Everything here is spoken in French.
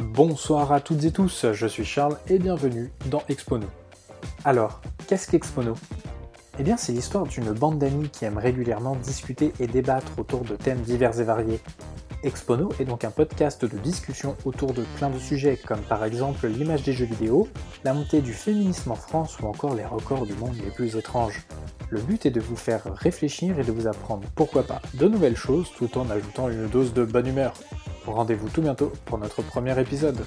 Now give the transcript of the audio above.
Bonsoir à toutes et tous, je suis Charles et bienvenue dans Expono. Alors, qu'est-ce qu'Expono? Eh bien, c'est l'histoire d'une bande d'amis qui aiment régulièrement discuter et débattre autour de thèmes divers et variés. Expono est donc un podcast de discussion autour de plein de sujets comme par exemple l'image des jeux vidéo, la montée du féminisme en France ou encore les records du monde les plus étranges. Le but est de vous faire réfléchir et de vous apprendre pourquoi pas de nouvelles choses tout en ajoutant une dose de bonne humeur. Rendez-vous tout bientôt pour notre premier épisode.